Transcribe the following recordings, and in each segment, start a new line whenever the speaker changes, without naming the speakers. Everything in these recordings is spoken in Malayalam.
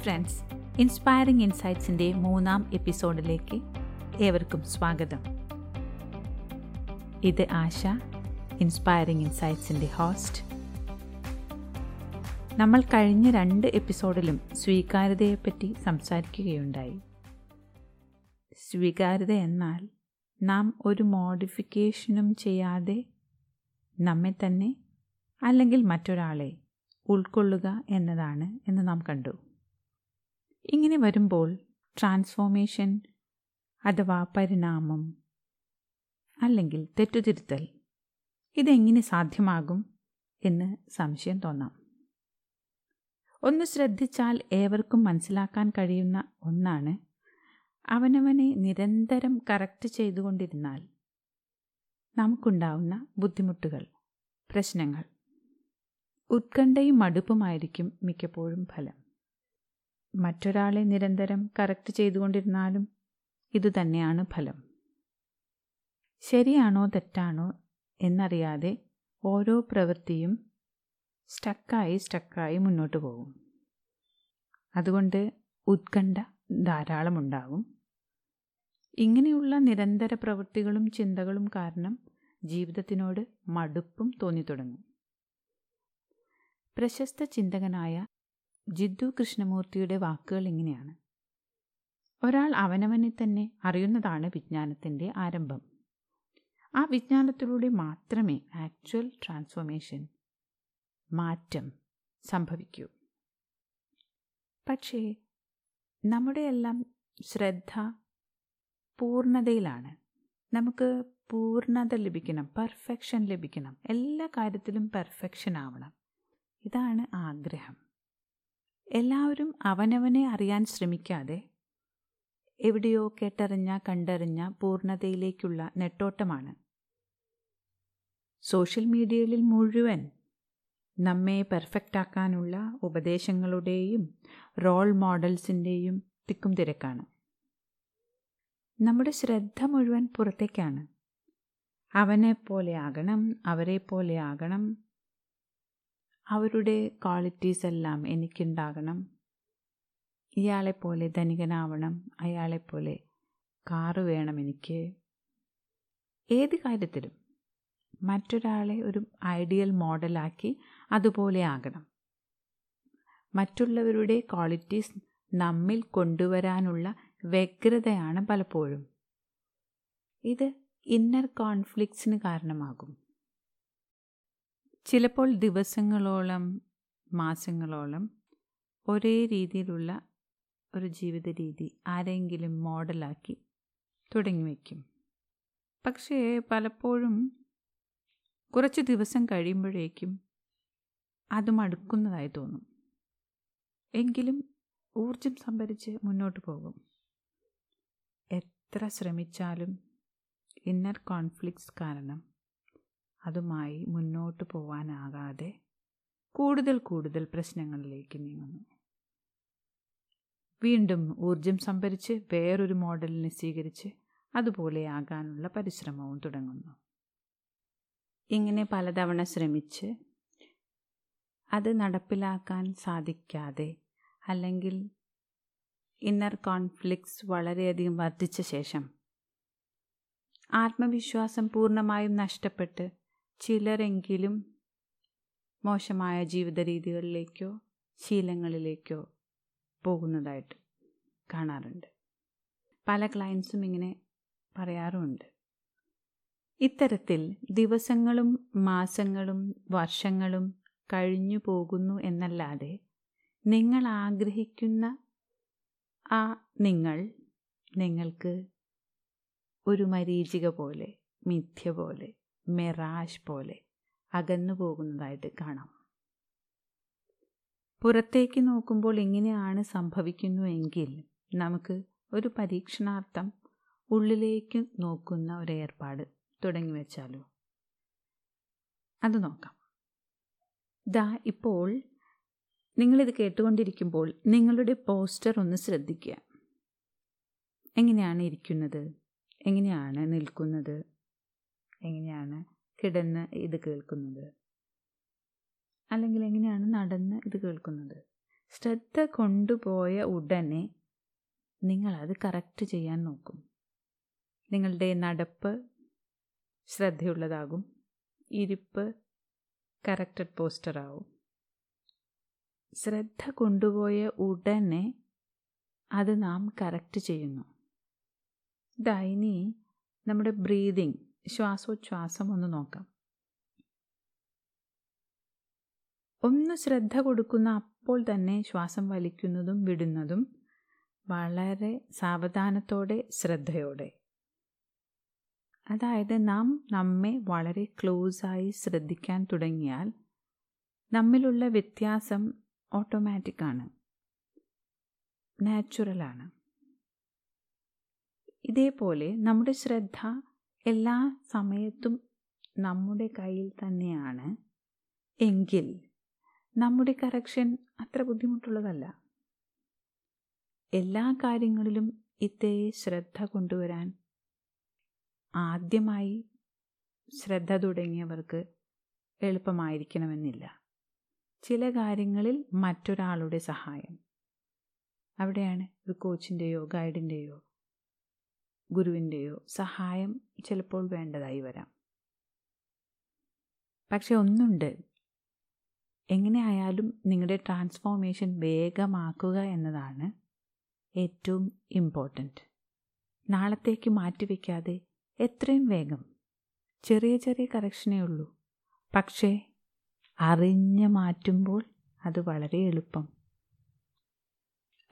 ഫ്രണ്ട്സ് ഇൻസ്പയറിംഗ് ഇൻസൈറ്റ്സിന്റെ മൂന്നാം എപ്പിസോഡിലേക്ക് ഏവർക്കും സ്വാഗതം. ഇത് ആശ ഇൻസ്പയറിംഗ് ഇൻസൈറ്റ്സിന്റെ ഹോസ്റ്റ്. നമ്മൾ കഴിഞ്ഞ രണ്ട് എപ്പിസോഡിലും സ്വീകാര്യതയെപ്പറ്റി സംസാരിക്കുകയുണ്ടായി. സ്വീകാര്യത എന്നാൽ നാം ഒരു മോഡിഫിക്കേഷനും ചെയ്യാതെ നമ്മെ തന്നെ അല്ലെങ്കിൽ മറ്റൊരാളെ ഉൾക്കൊള്ളുക എന്നതാണ് എന്ന് നാം കണ്ടു. ഇങ്ങനെ വരുമ്പോൾ ട്രാൻസ്ഫോർമേഷൻ അഥവാ പരിണാമം അല്ലെങ്കിൽ തെറ്റുതിരുത്തൽ ഇതെങ്ങനെ സാധ്യമാകും എന്ന് സംശയം തോന്നാം. ഒന്ന് ശ്രദ്ധിച്ചാൽ ഏവർക്കും മനസ്സിലാക്കാൻ കഴിയുന്ന ഒന്നാണ് അവനവനെ നിരന്തരം കറക്റ്റ് ചെയ്തുകൊണ്ടിരുന്നാൽ നമുക്കുണ്ടാവുന്ന ബുദ്ധിമുട്ടുകൾ പ്രശ്നങ്ങൾ. ഉത്കണ്ഠയും മടുപ്പുമായിരിക്കും മിക്കപ്പോഴും ഫലം. മറ്റൊരാളെ നിരന്തരം കറക്റ്റ് ചെയ്തുകൊണ്ടിരുന്നാലും ഇതുതന്നെയാണ് ഫലം. ശരിയാണോ തെറ്റാണോ എന്നറിയാതെ ഓരോ പ്രവൃത്തിയും സ്റ്റക്കായി സ്റ്റക്കായി മുന്നോട്ട് പോകും. അതുകൊണ്ട് ഉത്കണ്ഠ ധാരാളമുണ്ടാകും ഇങ്ങനെയുള്ള നിരന്തര പ്രവൃത്തികളും ചിന്തകളും കാരണം ജീവിതത്തിനോട് മടുപ്പും തോന്നിത്തുടങ്ങും. പ്രശസ്ത ചിന്തകനായ ജിദ്ദു കൃഷ്ണമൂർത്തിയുടെ വാക്കുകൾ ഇങ്ങനെയാണ്. ഒരാൾ അവനവനെ തന്നെ അറിയുന്നതാണ് വിജ്ഞാനത്തിന്റെ ആരംഭം. ആ വിജ്ഞാനത്തിലൂടെ മാത്രമേ ആക്ച്വൽ ട്രാൻസ്ഫോർമേഷൻ മാറ്റം സംഭവിക്കൂ. പക്ഷേ നമ്മുടെയെല്ലാം ശ്രദ്ധ പൂർണതയിലാണ്. നമുക്ക് പൂർണത ലഭിക്കണം പെർഫെക്ഷൻ ലഭിക്കണം എല്ലാ കാര്യത്തിലും പെർഫെക്ഷൻ ആവണം. ഇതാണ് ആഗ്രഹം. എല്ലാവരും അവനവനെ അറിയാൻ ശ്രമിക്കാതെ എവിടെയോ കേട്ടറിഞ്ഞ കണ്ടറിഞ്ഞ പൂർണതയിലേക്കുള്ള നെട്ടോട്ടമാണ്. സോഷ്യൽ മീഡിയയിൽ മുഴുവൻ നമ്മെ പെർഫെക്റ്റാക്കാനുള്ള ഉപദേശങ്ങളുടെയും റോൾ മോഡൽസിന്റെയും തിക്കും തിരക്കാണ്. നമ്മുടെ ശ്രദ്ധ മുഴുവൻ പുറത്തേക്കാണ്. അവനെ പോലെ ആകണം അവരെ പോലെ ആകണം അവരുടെ ക്വാളിറ്റീസ് എല്ലാം എനിക്കുണ്ടാകണം. ഇയാളെപ്പോലെ ധനികനാവണം. അയാളെപ്പോലെ കാറ് വേണം എനിക്ക്. ഏത് കാര്യത്തിലും മറ്റൊരാളെ ഒരു ഐഡിയൽ മോഡലാക്കി അതുപോലെ ആകണം. മറ്റുള്ളവരുടെ ക്വാളിറ്റീസ് നമ്മിൽ കൊണ്ടുവരാനുള്ള വ്യഗ്രതയാണ് പലപ്പോഴും. ഇത് ഇന്നർ കോൺഫ്ലിക്ട്സിന് കാരണമാകും. ചിലപ്പോൾ ദിവസങ്ങളോളം മാസങ്ങളോളം ഒരേ രീതിയിലുള്ള ഒരു ജീവിത രീതി ആരെങ്കിലും മോഡലാക്കി തുടങ്ങി വയ്ക്കും പക്ഷേ പലപ്പോഴും കുറച്ച് ദിവസം കഴിയുമ്പോഴേക്കും അത് മടുക്കുന്നതായി തോന്നും. എങ്കിലും ഊർജം സംഭരിച്ച് മുന്നോട്ട് പോകും. എത്ര ശ്രമിച്ചാലും ഇന്നർ കോൺഫ്ലിക്ട്സ് കാരണം അതുമായി മുന്നോട്ട് പോവാനാകാതെ കൂടുതൽ കൂടുതൽ പ്രശ്നങ്ങളിലേക്ക് നീങ്ങുന്നു. വീണ്ടും ഊർജം സംഭരിച്ച് വേറൊരു മോഡലിനെ സ്വീകരിച്ച് അതുപോലെ ആകാനുള്ള പരിശ്രമവും തുടങ്ങുന്നു. ഇങ്ങനെ പലതവണ ശ്രമിച്ച് അത് നടപ്പിലാക്കാൻ സാധിക്കാതെ അല്ലെങ്കിൽ ഇന്നർ കോൺഫ്ലിക്ട്സ് വളരെയധികം വർദ്ധിച്ച ശേഷം ആത്മവിശ്വാസം പൂർണമായും നഷ്ടപ്പെട്ട് ചിലരെങ്കിലും മോശമായ ജീവിത രീതികളിലേക്കോ ശീലങ്ങളിലേക്കോ പോകുന്നതായിട്ട് കാണാറുണ്ട്. പല ക്ലയൻസും ഇങ്ങനെ പറയാറുമുണ്ട്. ഇത്തരത്തിൽ ദിവസങ്ങളും മാസങ്ങളും വർഷങ്ങളും കഴിഞ്ഞു പോകുന്നു എന്നല്ലാതെ നിങ്ങൾ ആഗ്രഹിക്കുന്ന ആ നിങ്ങൾ നിങ്ങൾക്ക് ഒരു മരീചിക പോലെ മിഥ്യ പോലെ മെറാഷ് പോലെ അകന്നു പോകുന്നതായിട്ട് കാണാം. പുറത്തേക്ക് നോക്കുമ്പോൾ ഇങ്ങനെയാണ് സംഭവിക്കുന്നുവെങ്കിൽ നമുക്ക് ഒരു പരീക്ഷണാർത്ഥം ഉള്ളിലേക്ക് നോക്കുന്ന ഒരു ഏർപ്പാട് തുടങ്ങി വെച്ചാലോ? അത് നോക്കാം. ദാ ഇപ്പോൾ നിങ്ങളിത് കേട്ടുകൊണ്ടിരിക്കുമ്പോൾ നിങ്ങളുടെ പോസ്റ്റർ ഒന്ന് ശ്രദ്ധിക്കുക. എങ്ങനെയാണ് ഇരിക്കുന്നത്? എങ്ങനെയാണ് നിൽക്കുന്നത്? എങ്ങനെയാണ് കിടന്ന് ഇത് കേൾക്കുന്നത്? അല്ലെങ്കിൽ എങ്ങനെയാണ് നടന്ന് ഇത് കേൾക്കുന്നത്? ശ്രദ്ധ കൊണ്ടുപോയ ഉടനെ നിങ്ങളത് കറക്റ്റ് ചെയ്യാൻ നോക്കും. നിങ്ങളുടെ നടപ്പ് ശ്രദ്ധയുള്ളതാകും. ഇരിപ്പ് കറക്റ്റഡ് പോസ്റ്ററാവും ശ്രദ്ധ കൊണ്ടുപോയ ഉടനെ അത് നാം കറക്റ്റ് ചെയ്യുന്നു. ഇതായി നമ്മുടെ ബ്രീതിങ് ശ്വാസോച്ഛ്വാസം ഒന്ന് നോക്കാം. ഒന്ന് ശ്രദ്ധ കൊടുക്കുന്ന അപ്പോൾ തന്നെ ശ്വാസം വലിക്കുന്നതും വിടുന്നതും വളരെ സാവധാനത്തോടെ ശ്രദ്ധയോടെ. അതായത് നാം നമ്മെ വളരെ ക്ലോസായി ശ്രദ്ധിക്കാൻ തുടങ്ങിയാൽ നമ്മിലുള്ള വ്യത്യാസം ഓട്ടോമാറ്റിക്കാണ് നാച്ചുറലാണ് ഇതേപോലെ നമ്മുടെ ശ്രദ്ധ എല്ലാ സമയത്തും നമ്മുടെ കയ്യിൽ തന്നെയാണ്. എങ്കിൽ നമ്മുടെ കറക്ഷൻ അത്ര ബുദ്ധിമുട്ടുള്ളതല്ല. എല്ലാ കാര്യങ്ങളിലും ഇതേ ശ്രദ്ധ കൊണ്ടുവരാൻ ആദ്യമായി ശ്രദ്ധ തുടങ്ങിയവർക്ക് എളുപ്പമായിരിക്കണമെന്നില്ല. ചില കാര്യങ്ങളിൽ മറ്റൊരാളുടെ സഹായം. അവിടെയാണ് ഒരു കോച്ചിന്റെയോ ഗൈഡിന്റെയോ ഗുരുവിന്റെയോ സഹായം ചിലപ്പോൾ വേണ്ടതായി വരാം. പക്ഷെ ഒന്നുണ്ട്. എങ്ങനെയായാലും നിങ്ങളുടെ ട്രാൻസ്ഫോർമേഷൻ വേഗമാക്കുക എന്നതാണ് ഏറ്റവും ഇമ്പോർട്ടന്റ് നാളത്തേക്ക് മാറ്റിവെക്കാതെ എത്രയും വേഗം. ചെറിയ ചെറിയ കറക്ഷനേ ഉള്ളൂ. പക്ഷേ അറിഞ്ഞ് മാറ്റുമ്പോൾ അത് വളരെ എളുപ്പം.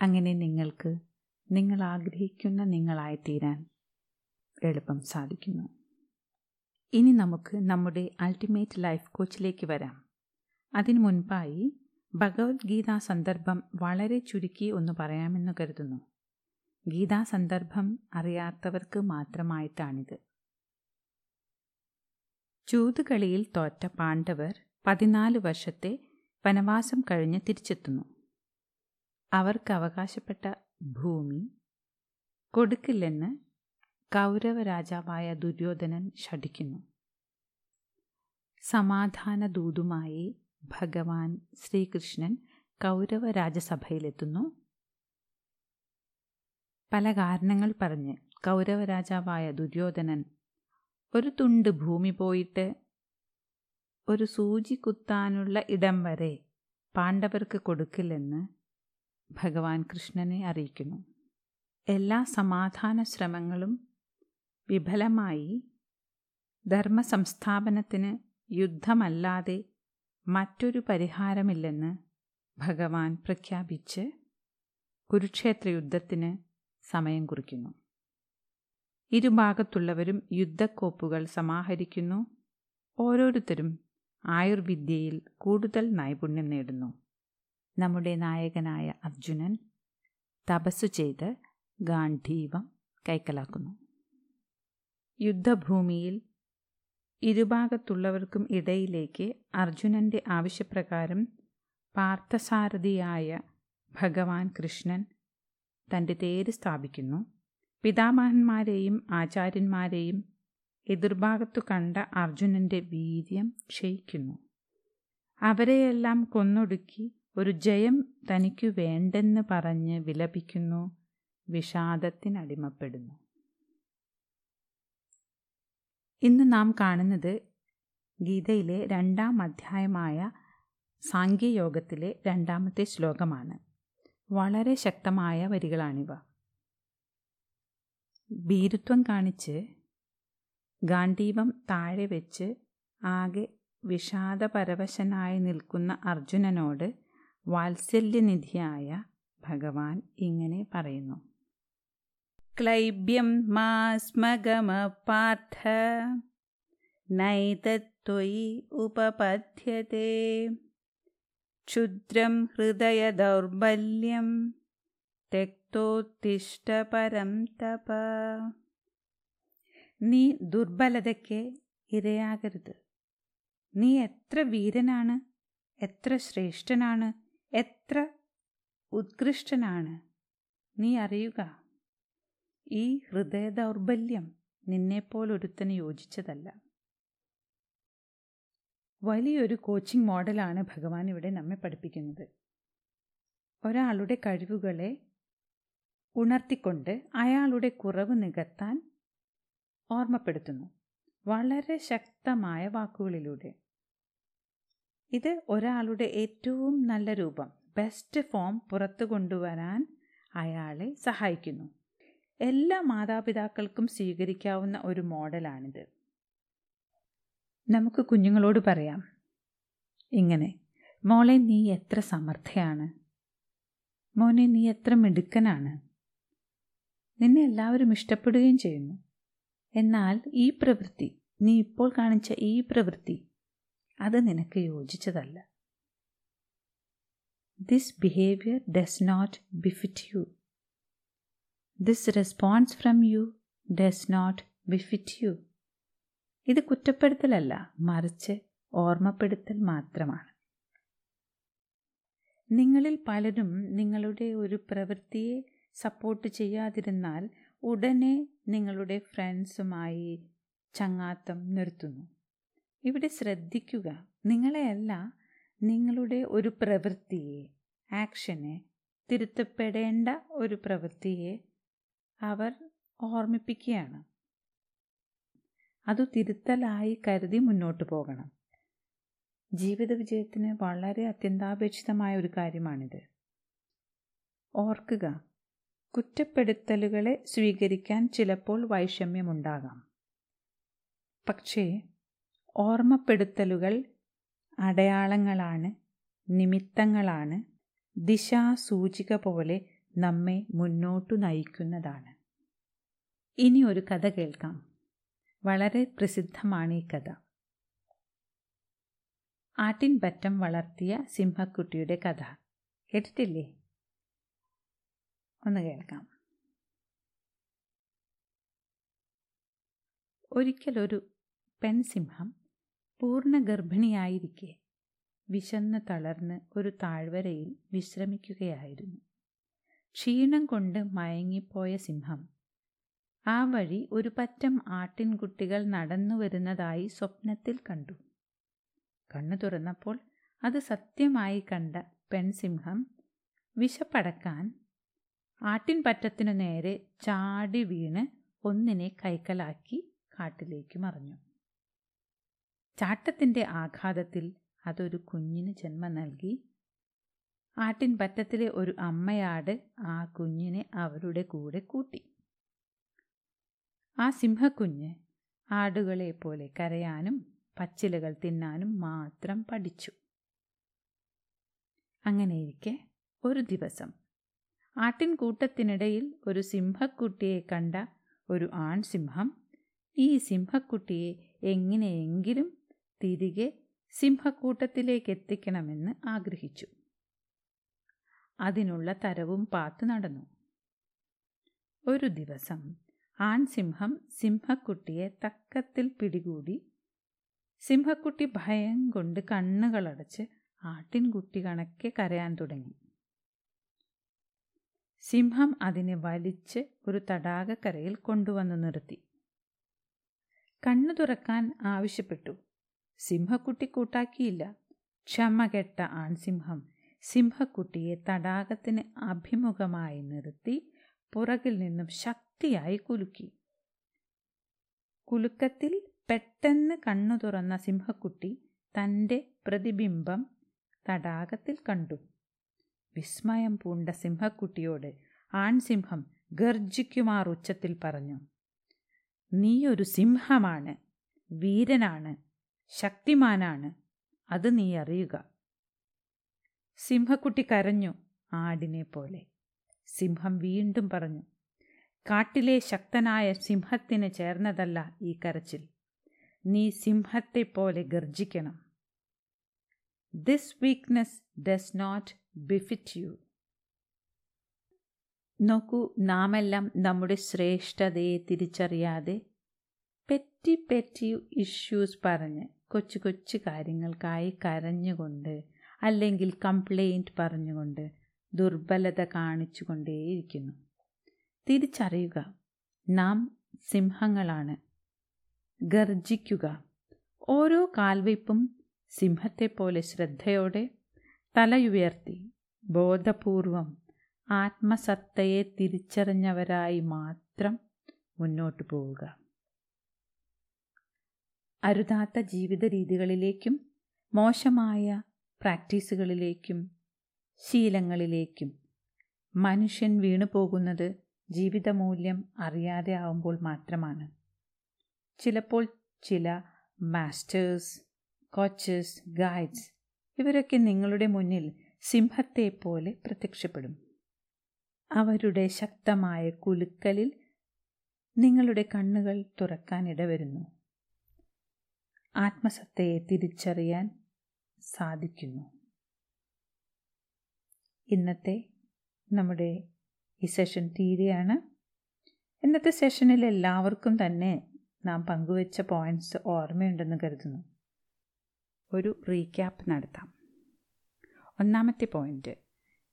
അങ്ങനെ നിങ്ങൾക്ക് നിങ്ങൾ ആഗ്രഹിക്കുന്ന നിങ്ങളായിത്തീരാൻ എളുപ്പം സാധിക്കുന്നു. ഇനി നമുക്ക് നമ്മുടെ അൾട്ടിമേറ്റ് ലൈഫ് കോച്ചിലേക്ക് വരാം. അതിനു മുൻപായി ഭഗവത്ഗീതാ സന്ദർഭം വളരെ ചുരുക്കി ഒന്ന് പറയാമെന്ന് കരുതുന്നു. ഗീതാ സന്ദർഭം അറിയാത്തവർക്ക് മാത്രമായിട്ടാണിത്. ചൂതുകളിയിൽ തോറ്റ പാണ്ഡവർ പതിനാല് വർഷത്തെ വനവാസം കഴിഞ്ഞ് തിരിച്ചെത്തുന്നു. അവർക്ക് അവകാശപ്പെട്ട ഭൂമി കൊടുക്കില്ലെന്ന് കൗരവ രാജാവായ ദുര്യോധനൻ ശഠിക്കുന്നു. സമാധാന ദൂതുമായി ഭഗവാൻ ശ്രീകൃഷ്ണൻ കൗരവ രാജസഭയിലെത്തുന്നു പല കാരണങ്ങൾ പറഞ്ഞ് കൗരവ രാജാവായ ദുര്യോധനൻ ഒരു തുണ്ട് ഭൂമി പോയിട്ട് ഒരു സൂചി കുത്താനുള്ള ഇടം വരെ പാണ്ഡവർക്ക് കൊടുക്കില്ലെന്ന് ഭഗവാൻ കൃഷ്ണനെ അറിയിക്കുന്നു. എല്ലാ സമാധാന ശ്രമങ്ങളും വിഫലമായി ധർമ്മസംസ്ഥാപനത്തിന് യുദ്ധമല്ലാതെ മറ്റൊരു പരിഹാരമില്ലെന്ന് ഭഗവാൻ പ്രഖ്യാപിച്ച് കുരുക്ഷേത്ര യുദ്ധത്തിന് സമയം കുറിക്കുന്നു. ഇരുഭാഗത്തുള്ളവരും യുദ്ധക്കോപ്പുകൾ സമാഹരിക്കുന്നു. ഓരോരുത്തരും ആയുർവിദ്യയിൽ കൂടുതൽ നൈപുണ്യം നേടുന്നു. നമ്മുടെ നായകനായ അർജുനൻ തപസ്സു ചെയ്ത് ഗാന്ധീവം കൈക്കലാക്കുന്നു. യുദ്ധഭൂമിയിൽ ഇരുഭാഗത്തുള്ളവർക്കും ഇടയിലേക്ക് അർജുനന്റെ ആവശ്യപ്രകാരം പാർത്ഥസാരഥിയായ ഭഗവാൻ കൃഷ്ണൻ തന്റെ തേര് സ്ഥാപിക്കുന്നു. പിതാമഹന്മാരെയും ആചാര്യന്മാരെയും എതിർഭാഗത്തു കണ്ട അർജുനന്റെ വീര്യം ക്ഷയിക്കുന്നു. അവരെയെല്ലാം കൊന്നൊടുക്കി ഒരു ജയം തനിക്ക് വേണ്ടെന്ന് പറഞ്ഞ് വിലപിക്കുന്നു വിഷാദത്തിനടിമപ്പെടുന്നു. ഇന്ന് നാം കാണുന്നത് ഗീതയിലെ രണ്ടാം അധ്യായമായ സാങ്കേയോഗത്തിലെ രണ്ടാമത്തെ ശ്ലോകമാണ്. വളരെ ശക്തമായ വരികളാണിവ. ഭീരുത്വം കാണിച്ച് ഗാന്ധീവം താഴെ വെച്ച് ആകെ വിഷാദപരവശനായി നിൽക്കുന്ന അർജുനനോട് വാത്സല്യനിധിയായ ഭഗവാൻ ഇങ്ങനെ പറയുന്നു. ക്ലൈബ്യം മാസ്മഗമ പാർത്ഥ നൈതത്വയി ഉപപദ്ധ്യത്തെ ക്ഷുദ്രം ഹൃദയ ദൗർബല്യം തെക്തോത്തിഷ്ടപരം തപ. നീ ദുർബലതയ്ക്ക് ഇരയാകരുത്. നീ എത്ര വീരനാണ് എത്ര ശ്രേഷ്ഠനാണ് എത്ര ഉത്കൃഷ്ടനാണ്. നീ അറിയുക ഈ ഹൃദയ ദൗർബല്യം നിന്നെപ്പോലൊരുത്തന് യോജിച്ചതല്ല. വലിയൊരു കോച്ചിങ് മോഡലാണ് ഭഗവാൻ ഇവിടെ നമ്മെ പഠിപ്പിക്കുന്നത്. ഒരാളുടെ കഴിവുകളെ ഉണർത്തിക്കൊണ്ട് അയാളുടെ കുറവ് നികത്താൻ ഓർമ്മപ്പെടുത്തുന്നു. വളരെ ശക്തമായ വാക്കുകളിലൂടെ. ഇത് ഒരാളുടെ ഏറ്റവും നല്ല രൂപം. ബെസ്റ്റ് ഫോം പുറത്തു കൊണ്ടുവരാൻ അയാളെ സഹായിക്കുന്നു. എല്ലാ മാതാപിതാക്കൾക്കും സ്വീകരിക്കാവുന്ന ഒരു മോഡലാണിത്. നമുക്ക് കുഞ്ഞുങ്ങളോട് പറയാം. ഇങ്ങനെ മോളെ നീ എത്ര സമർത്ഥയാണ്? മോനെ നീ എത്ര മിടുക്കനാണ്? നിന്നെ എല്ലാവരും ഇഷ്ടപ്പെടുകയും ചെയ്യുന്നു. എന്നാൽ ഈ പ്രവൃത്തി നീ ഇപ്പോൾ കാണിച്ച ഈ പ്രവൃത്തി അത് നിനക്ക് യോജിച്ചതല്ല. This behaviour does not befit you this response from you does not befit you ഇത് കുറ്റപ്പെടുത്തലല്ല മറിച്ച് ഓർമ്മപ്പെടുത്തൽ മാത്രമാണ്. നിങ്ങളിൽ പലരും നിങ്ങളുടെ ഒരു പ്രവൃത്തിയെ സപ്പോർട്ട് ചെയ്യാതിരുന്നാൽ ഉടനെ നിങ്ങളുടെ ഫ്രണ്ട്സുമായി ചങ്ങാത്തം നിർത്തുന്നു. ഇവിടെ ശ്രദ്ധിക്കുക. നിങ്ങളെയല്ല നിങ്ങളുടെ ഒരു പ്രവൃത്തിയെ ആക്ഷനെ തിരുത്തപ്പെടേണ്ട ഒരു പ്രവൃത്തിയെ അവർ ഓർമ്മിപ്പിക്കുകയാണ്. അത് തിരുത്തലായി കരുതി മുന്നോട്ട് പോകണം. ജീവിത വിജയത്തിന് വളരെ അത്യന്താപേക്ഷിതമായ ഒരു കാര്യമാണിത്. ഓർക്കുക കുറ്റപ്പെടുത്തലുകളെ സ്വീകരിക്കാൻ ചിലപ്പോൾ വൈഷമ്യമുണ്ടാകാം. പക്ഷേ ഓർമ്മപ്പെടുത്തലുകൾ അടയാളങ്ങളാണ് നിമിത്തങ്ങളാണ് ദിശാസൂചിക പോലെ നമ്മെ മുന്നോട്ടു നയിക്കുന്നതാണ്. ഇനി ഒരു കഥ കേൾക്കാം. വളരെ പ്രസിദ്ധമാണ് ഈ കഥ. ആട്ടിൻ ആട്ടിൻപറ്റം വളർത്തിയ സിംഹക്കുട്ടിയുടെ കഥ. കേട്ടിട്ടില്ലേ? ഒന്ന് കേൾക്കാം. ഒരിക്കലൊരു പെൺസിംഹം പൂർണ ഗർഭിണിയായിരിക്കെ വിശന്ന് തളർന്ന് ഒരു താഴ്വരയിൽ വിശ്രമിക്കുകയായിരുന്നു. ക്ഷീണം കൊണ്ട് മയങ്ങിപ്പോയ സിംഹം. ആ വഴി ഒരു പറ്റം ആട്ടിൻകുട്ടികൾ നടന്നു വരുന്നതായി സ്വപ്നത്തിൽ കണ്ടു. കണ്ണു തുറന്നപ്പോൾ അത് സത്യമായി കണ്ട പെൺസിംഹം വിശപ്പടക്കാൻ ആട്ടിൻപറ്റത്തിനു നേരെ ചാടി വീണ് ഒന്നിനെ കൈക്കലാക്കി കാട്ടിലേക്ക് മറഞ്ഞു. ചാട്ടത്തിന്റെ ആഘാതത്തിൽ അതൊരു കുഞ്ഞിന് ജന്മം നൽകി. ആട്ടിൻ പറ്റത്തിലെ ഒരു അമ്മയാട് ആ കുഞ്ഞിനെ അവരുടെ കൂടെ കൂട്ടി. ആ സിംഹക്കുഞ്ഞ് ആടുകളെ പോലെ കരയാനും പച്ചിലകൾ തിന്നാനും മാത്രം പഠിച്ചു. അങ്ങനെയിരിക്കെ ഒരു ദിവസം ആട്ടിൻ കൂട്ടത്തിനിടയിൽ ഒരു സിംഹക്കുട്ടിയെ കണ്ട ഒരു ആൺസിംഹം ഈ സിംഹക്കുട്ടിയെ എങ്ങനെയെങ്കിലും തിരികെ സിംഹക്കൂട്ടത്തിലേക്ക് എത്തിക്കണമെന്ന് ആഗ്രഹിച്ചു. അതിനുള്ള തരവും പാത്തു നടന്നു. ഒരു ദിവസം ആൺസിംഹം സിംഹക്കുട്ടിയെ തക്കത്തിൽ പിടികൂടി സിംഹക്കുട്ടി ഭയം കൊണ്ട് കണ്ണുകളടച്ച് ആട്ടിൻകുട്ടി കണക്കെ കരയാൻ തുടങ്ങി. സിംഹം അതിനെ വലിച്ച് ഒരു തടാകക്കരയിൽ കൊണ്ടുവന്നു നിർത്തി. കണ്ണു തുറക്കാൻ ആവശ്യപ്പെട്ടു. സിംഹക്കുട്ടി കൂട്ടാക്കിയില്ല. ക്ഷമ കെട്ട ആൺസിംഹം സിംഹക്കുട്ടിയെ തടാകത്തിന് അഭിമുഖമായി നിർത്തി പുറകിൽ നിന്നും ശക്തിയായി കുലുക്കി. കുലുക്കത്തിൽ പെട്ടെന്ന് കണ്ണു തുറന്ന സിംഹക്കുട്ടി തന്റെ പ്രതിബിംബം തടാകത്തിൽ കണ്ടു. വിസ്മയം പൂണ്ട സിംഹക്കുട്ടിയോട് ആൺസിംഹം ഗർജിക്കുമാർ ഉച്ചത്തിൽ പറഞ്ഞു നീയൊരു സിംഹമാണ് വീരനാണ്. ശക്തിമാനാണ്. അത് നീ അറിയുക. സിംഹക്കുട്ടി കരഞ്ഞു ആടിനെ പോലെ. സിംഹം വീണ്ടും പറഞ്ഞു കാട്ടിലെ ശക്തനായ സിംഹത്തിന് ചേർന്നതല്ല ഈ കരച്ചിൽ. നീ സിംഹത്തെ പോലെ ഗർജിക്കണം this weakness does not befit you നോക്കൂ നാമെല്ലാം നമ്മുടെ ശ്രേഷ്ഠതയെ തിരിച്ചറിയാതെ പെറ്റി പെറ്റി ഇഷ്യൂസ് പറഞ്ഞ് കൊച്ചു കൊച്ചു കാര്യങ്ങൾക്കായി കരഞ്ഞുകൊണ്ട് അല്ലെങ്കിൽ കംപ്ലൈന്റ് പറഞ്ഞുകൊണ്ട് ദുർബലത കാണിച്ചുകൊണ്ടേയിരിക്കുന്നു. തിരിച്ചറിയുക. നാം സിംഹങ്ങളാണ്. ഗർജിക്കുക ഓരോ കാൽവയ്പും സിംഹത്തെപ്പോലെ ശ്രദ്ധയോടെ തലയുയർത്തി. ബോധപൂർവം ആത്മസത്തയെ തിരിച്ചറിഞ്ഞവരായി മാത്രം മുന്നോട്ട് പോവുക. അരുതാത്ത ജീവിത രീതികളിലേക്കും മോശമായ പ്രാക്ടീസുകളിലേക്കും ശീലങ്ങളിലേക്കും മനുഷ്യൻ വീണു പോകുന്നത് ജീവിതമൂല്യം അറിയാതെ ആവുമ്പോൾ മാത്രമാണ്. ചിലപ്പോൾ ചില മാസ്റ്റേഴ്സ് കോച്ചസ് ഗൈഡ്സ് ഇവരൊക്കെ നിങ്ങളുടെ മുന്നിൽ സിംഹത്തെ പോലെ പ്രത്യക്ഷപ്പെടും. അവരുടെ ശക്തമായ കുലുക്കലിൽ നിങ്ങളുടെ കണ്ണുകൾ തുറക്കാൻ ഇടവരുന്നു. ആത്മസത്തയെ തിരിച്ചറിയാൻ സാധിക്കുന്നു. ഇന്നത്തെ നമ്മുടെ ഈ സെഷൻ തീരെയാണ് ഇന്നത്തെ സെഷനിൽ എല്ലാവർക്കും തന്നെ നാം പങ്കുവച്ച പോയിന്റ്സ് ഓർമ്മയുണ്ടെന്ന് കരുതുന്നു. ഒരു റീക്യാപ്പ് നടത്താം. ഒന്നാമത്തെ പോയിന്റ്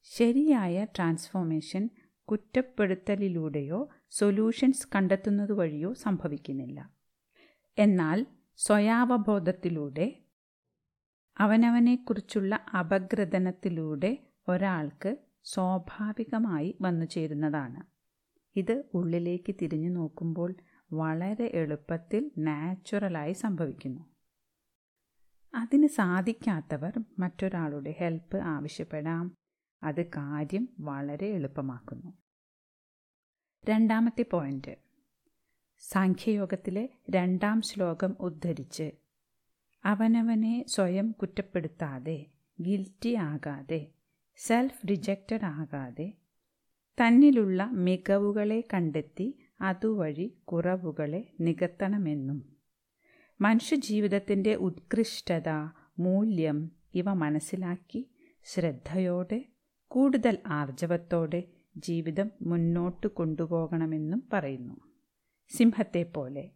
ശരിയായ ട്രാൻസ്ഫോർമേഷൻ കുറ്റപ്പെടുത്തലിലൂടെയോ സൊല്യൂഷൻസ് കണ്ടെത്തുന്നത് വഴിയോ സംഭവിക്കുന്നില്ല. എന്നാൽ സ്വയാവബോധത്തിലൂടെ അവനവനെക്കുറിച്ചുള്ള അപഗ്രഥനത്തിലൂടെ ഒരാൾക്ക് സ്വാഭാവികമായി വന്നു ചേരുന്നതാണ്. ഇത് ഉള്ളിലേക്ക് തിരിഞ്ഞു നോക്കുമ്പോൾ വളരെ എളുപ്പത്തിൽ നാച്ചുറലായി സംഭവിക്കുന്നു. അതിന് സാധിക്കാത്തവർ മറ്റൊരാളുടെ ഹെൽപ്പ് ആവശ്യപ്പെടാം. അത് കാര്യം വളരെ എളുപ്പമാക്കുന്നു. രണ്ടാമത്തെ പോയിന്റ്. സാഖ്യയോഗത്തിലെ രണ്ടാം ശ്ലോകം ഉദ്ധരിച്ച് അവനവനെ സ്വയം കുറ്റപ്പെടുത്താതെ ഗിൽറ്റി ആകാതെ സെൽഫ് റിജക്റ്റഡ് ആകാതെ തന്നിലുള്ള മികവുകളെ കണ്ടെത്തി അതുവഴി കുറവുകളെ നികത്തണമെന്നും മനുഷ്യജീവിതത്തിന്റെ ഉത്കൃഷ്ടത മൂല്യം ഇവ മനസ്സിലാക്കി ശ്രദ്ധയോടെ കൂടുതൽ ആർജവത്തോടെ ജീവിതം മുന്നോട്ട് കൊണ്ടുപോകണമെന്നും പറയുന്നു. സിംഹത്തെപ്പോലെ.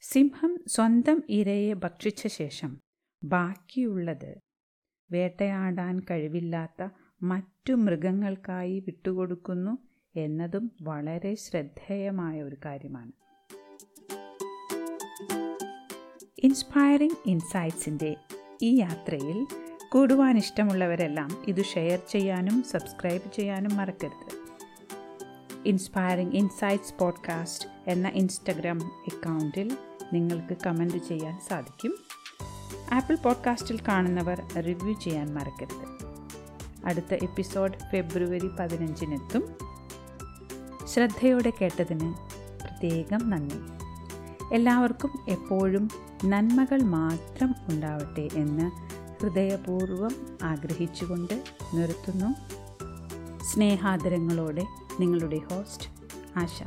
സിംഹം സ്വന്തം ഇരയെ ഭക്ഷിച്ച ശേഷം ബാക്കിയുള്ളത് വേട്ടയാടാൻ കഴിവില്ലാത്ത മറ്റു മൃഗങ്ങൾക്കായി വിട്ടുകൊടുക്കുന്നു എന്നതും വളരെ ശ്രദ്ധേയമായ ഒരു കാര്യമാണ്. ഇൻസ്പയറിംഗ് ഇൻസൈറ്റ്സിന്റെ ഈ യാത്രയിൽ കൂടുവാൻ ഇഷ്ടമുള്ളവരെല്ലാം ഇത് ഷെയർ ചെയ്യാനും സബ്സ്ക്രൈബ് ചെയ്യാനും മറക്കരുത്. ഇൻസ്പയറിംഗ് ഇൻസൈറ്റ്സ് പോഡ്കാസ്റ്റ് എന്ന ഇൻസ്റ്റഗ്രാം അക്കൗണ്ടിൽ നിങ്ങൾക്ക് കമന്റ് ചെയ്യാൻ സാധിക്കും. ആപ്പിൾ പോഡ്കാസ്റ്റിൽ കാണുന്നവർ റിവ്യൂ ചെയ്യാൻ മറക്കരുത്. അടുത്ത എപ്പിസോഡ് ഫെബ്രുവരി പതിനഞ്ചിനെത്തും. ശ്രദ്ധയോടെ കേട്ടതിന് പ്രത്യേകം നന്ദി. എല്ലാവർക്കും എപ്പോഴും നന്മകൾ മാത്രം ഉണ്ടാവട്ടെ എന്ന് ഹൃദയപൂർവം ആഗ്രഹിച്ചുകൊണ്ട് നിർത്തുന്നു. സ്നേഹാദരങ്ങളോടെ നിങ്ങളുടെ ഹോസ്റ്റ് ആശ.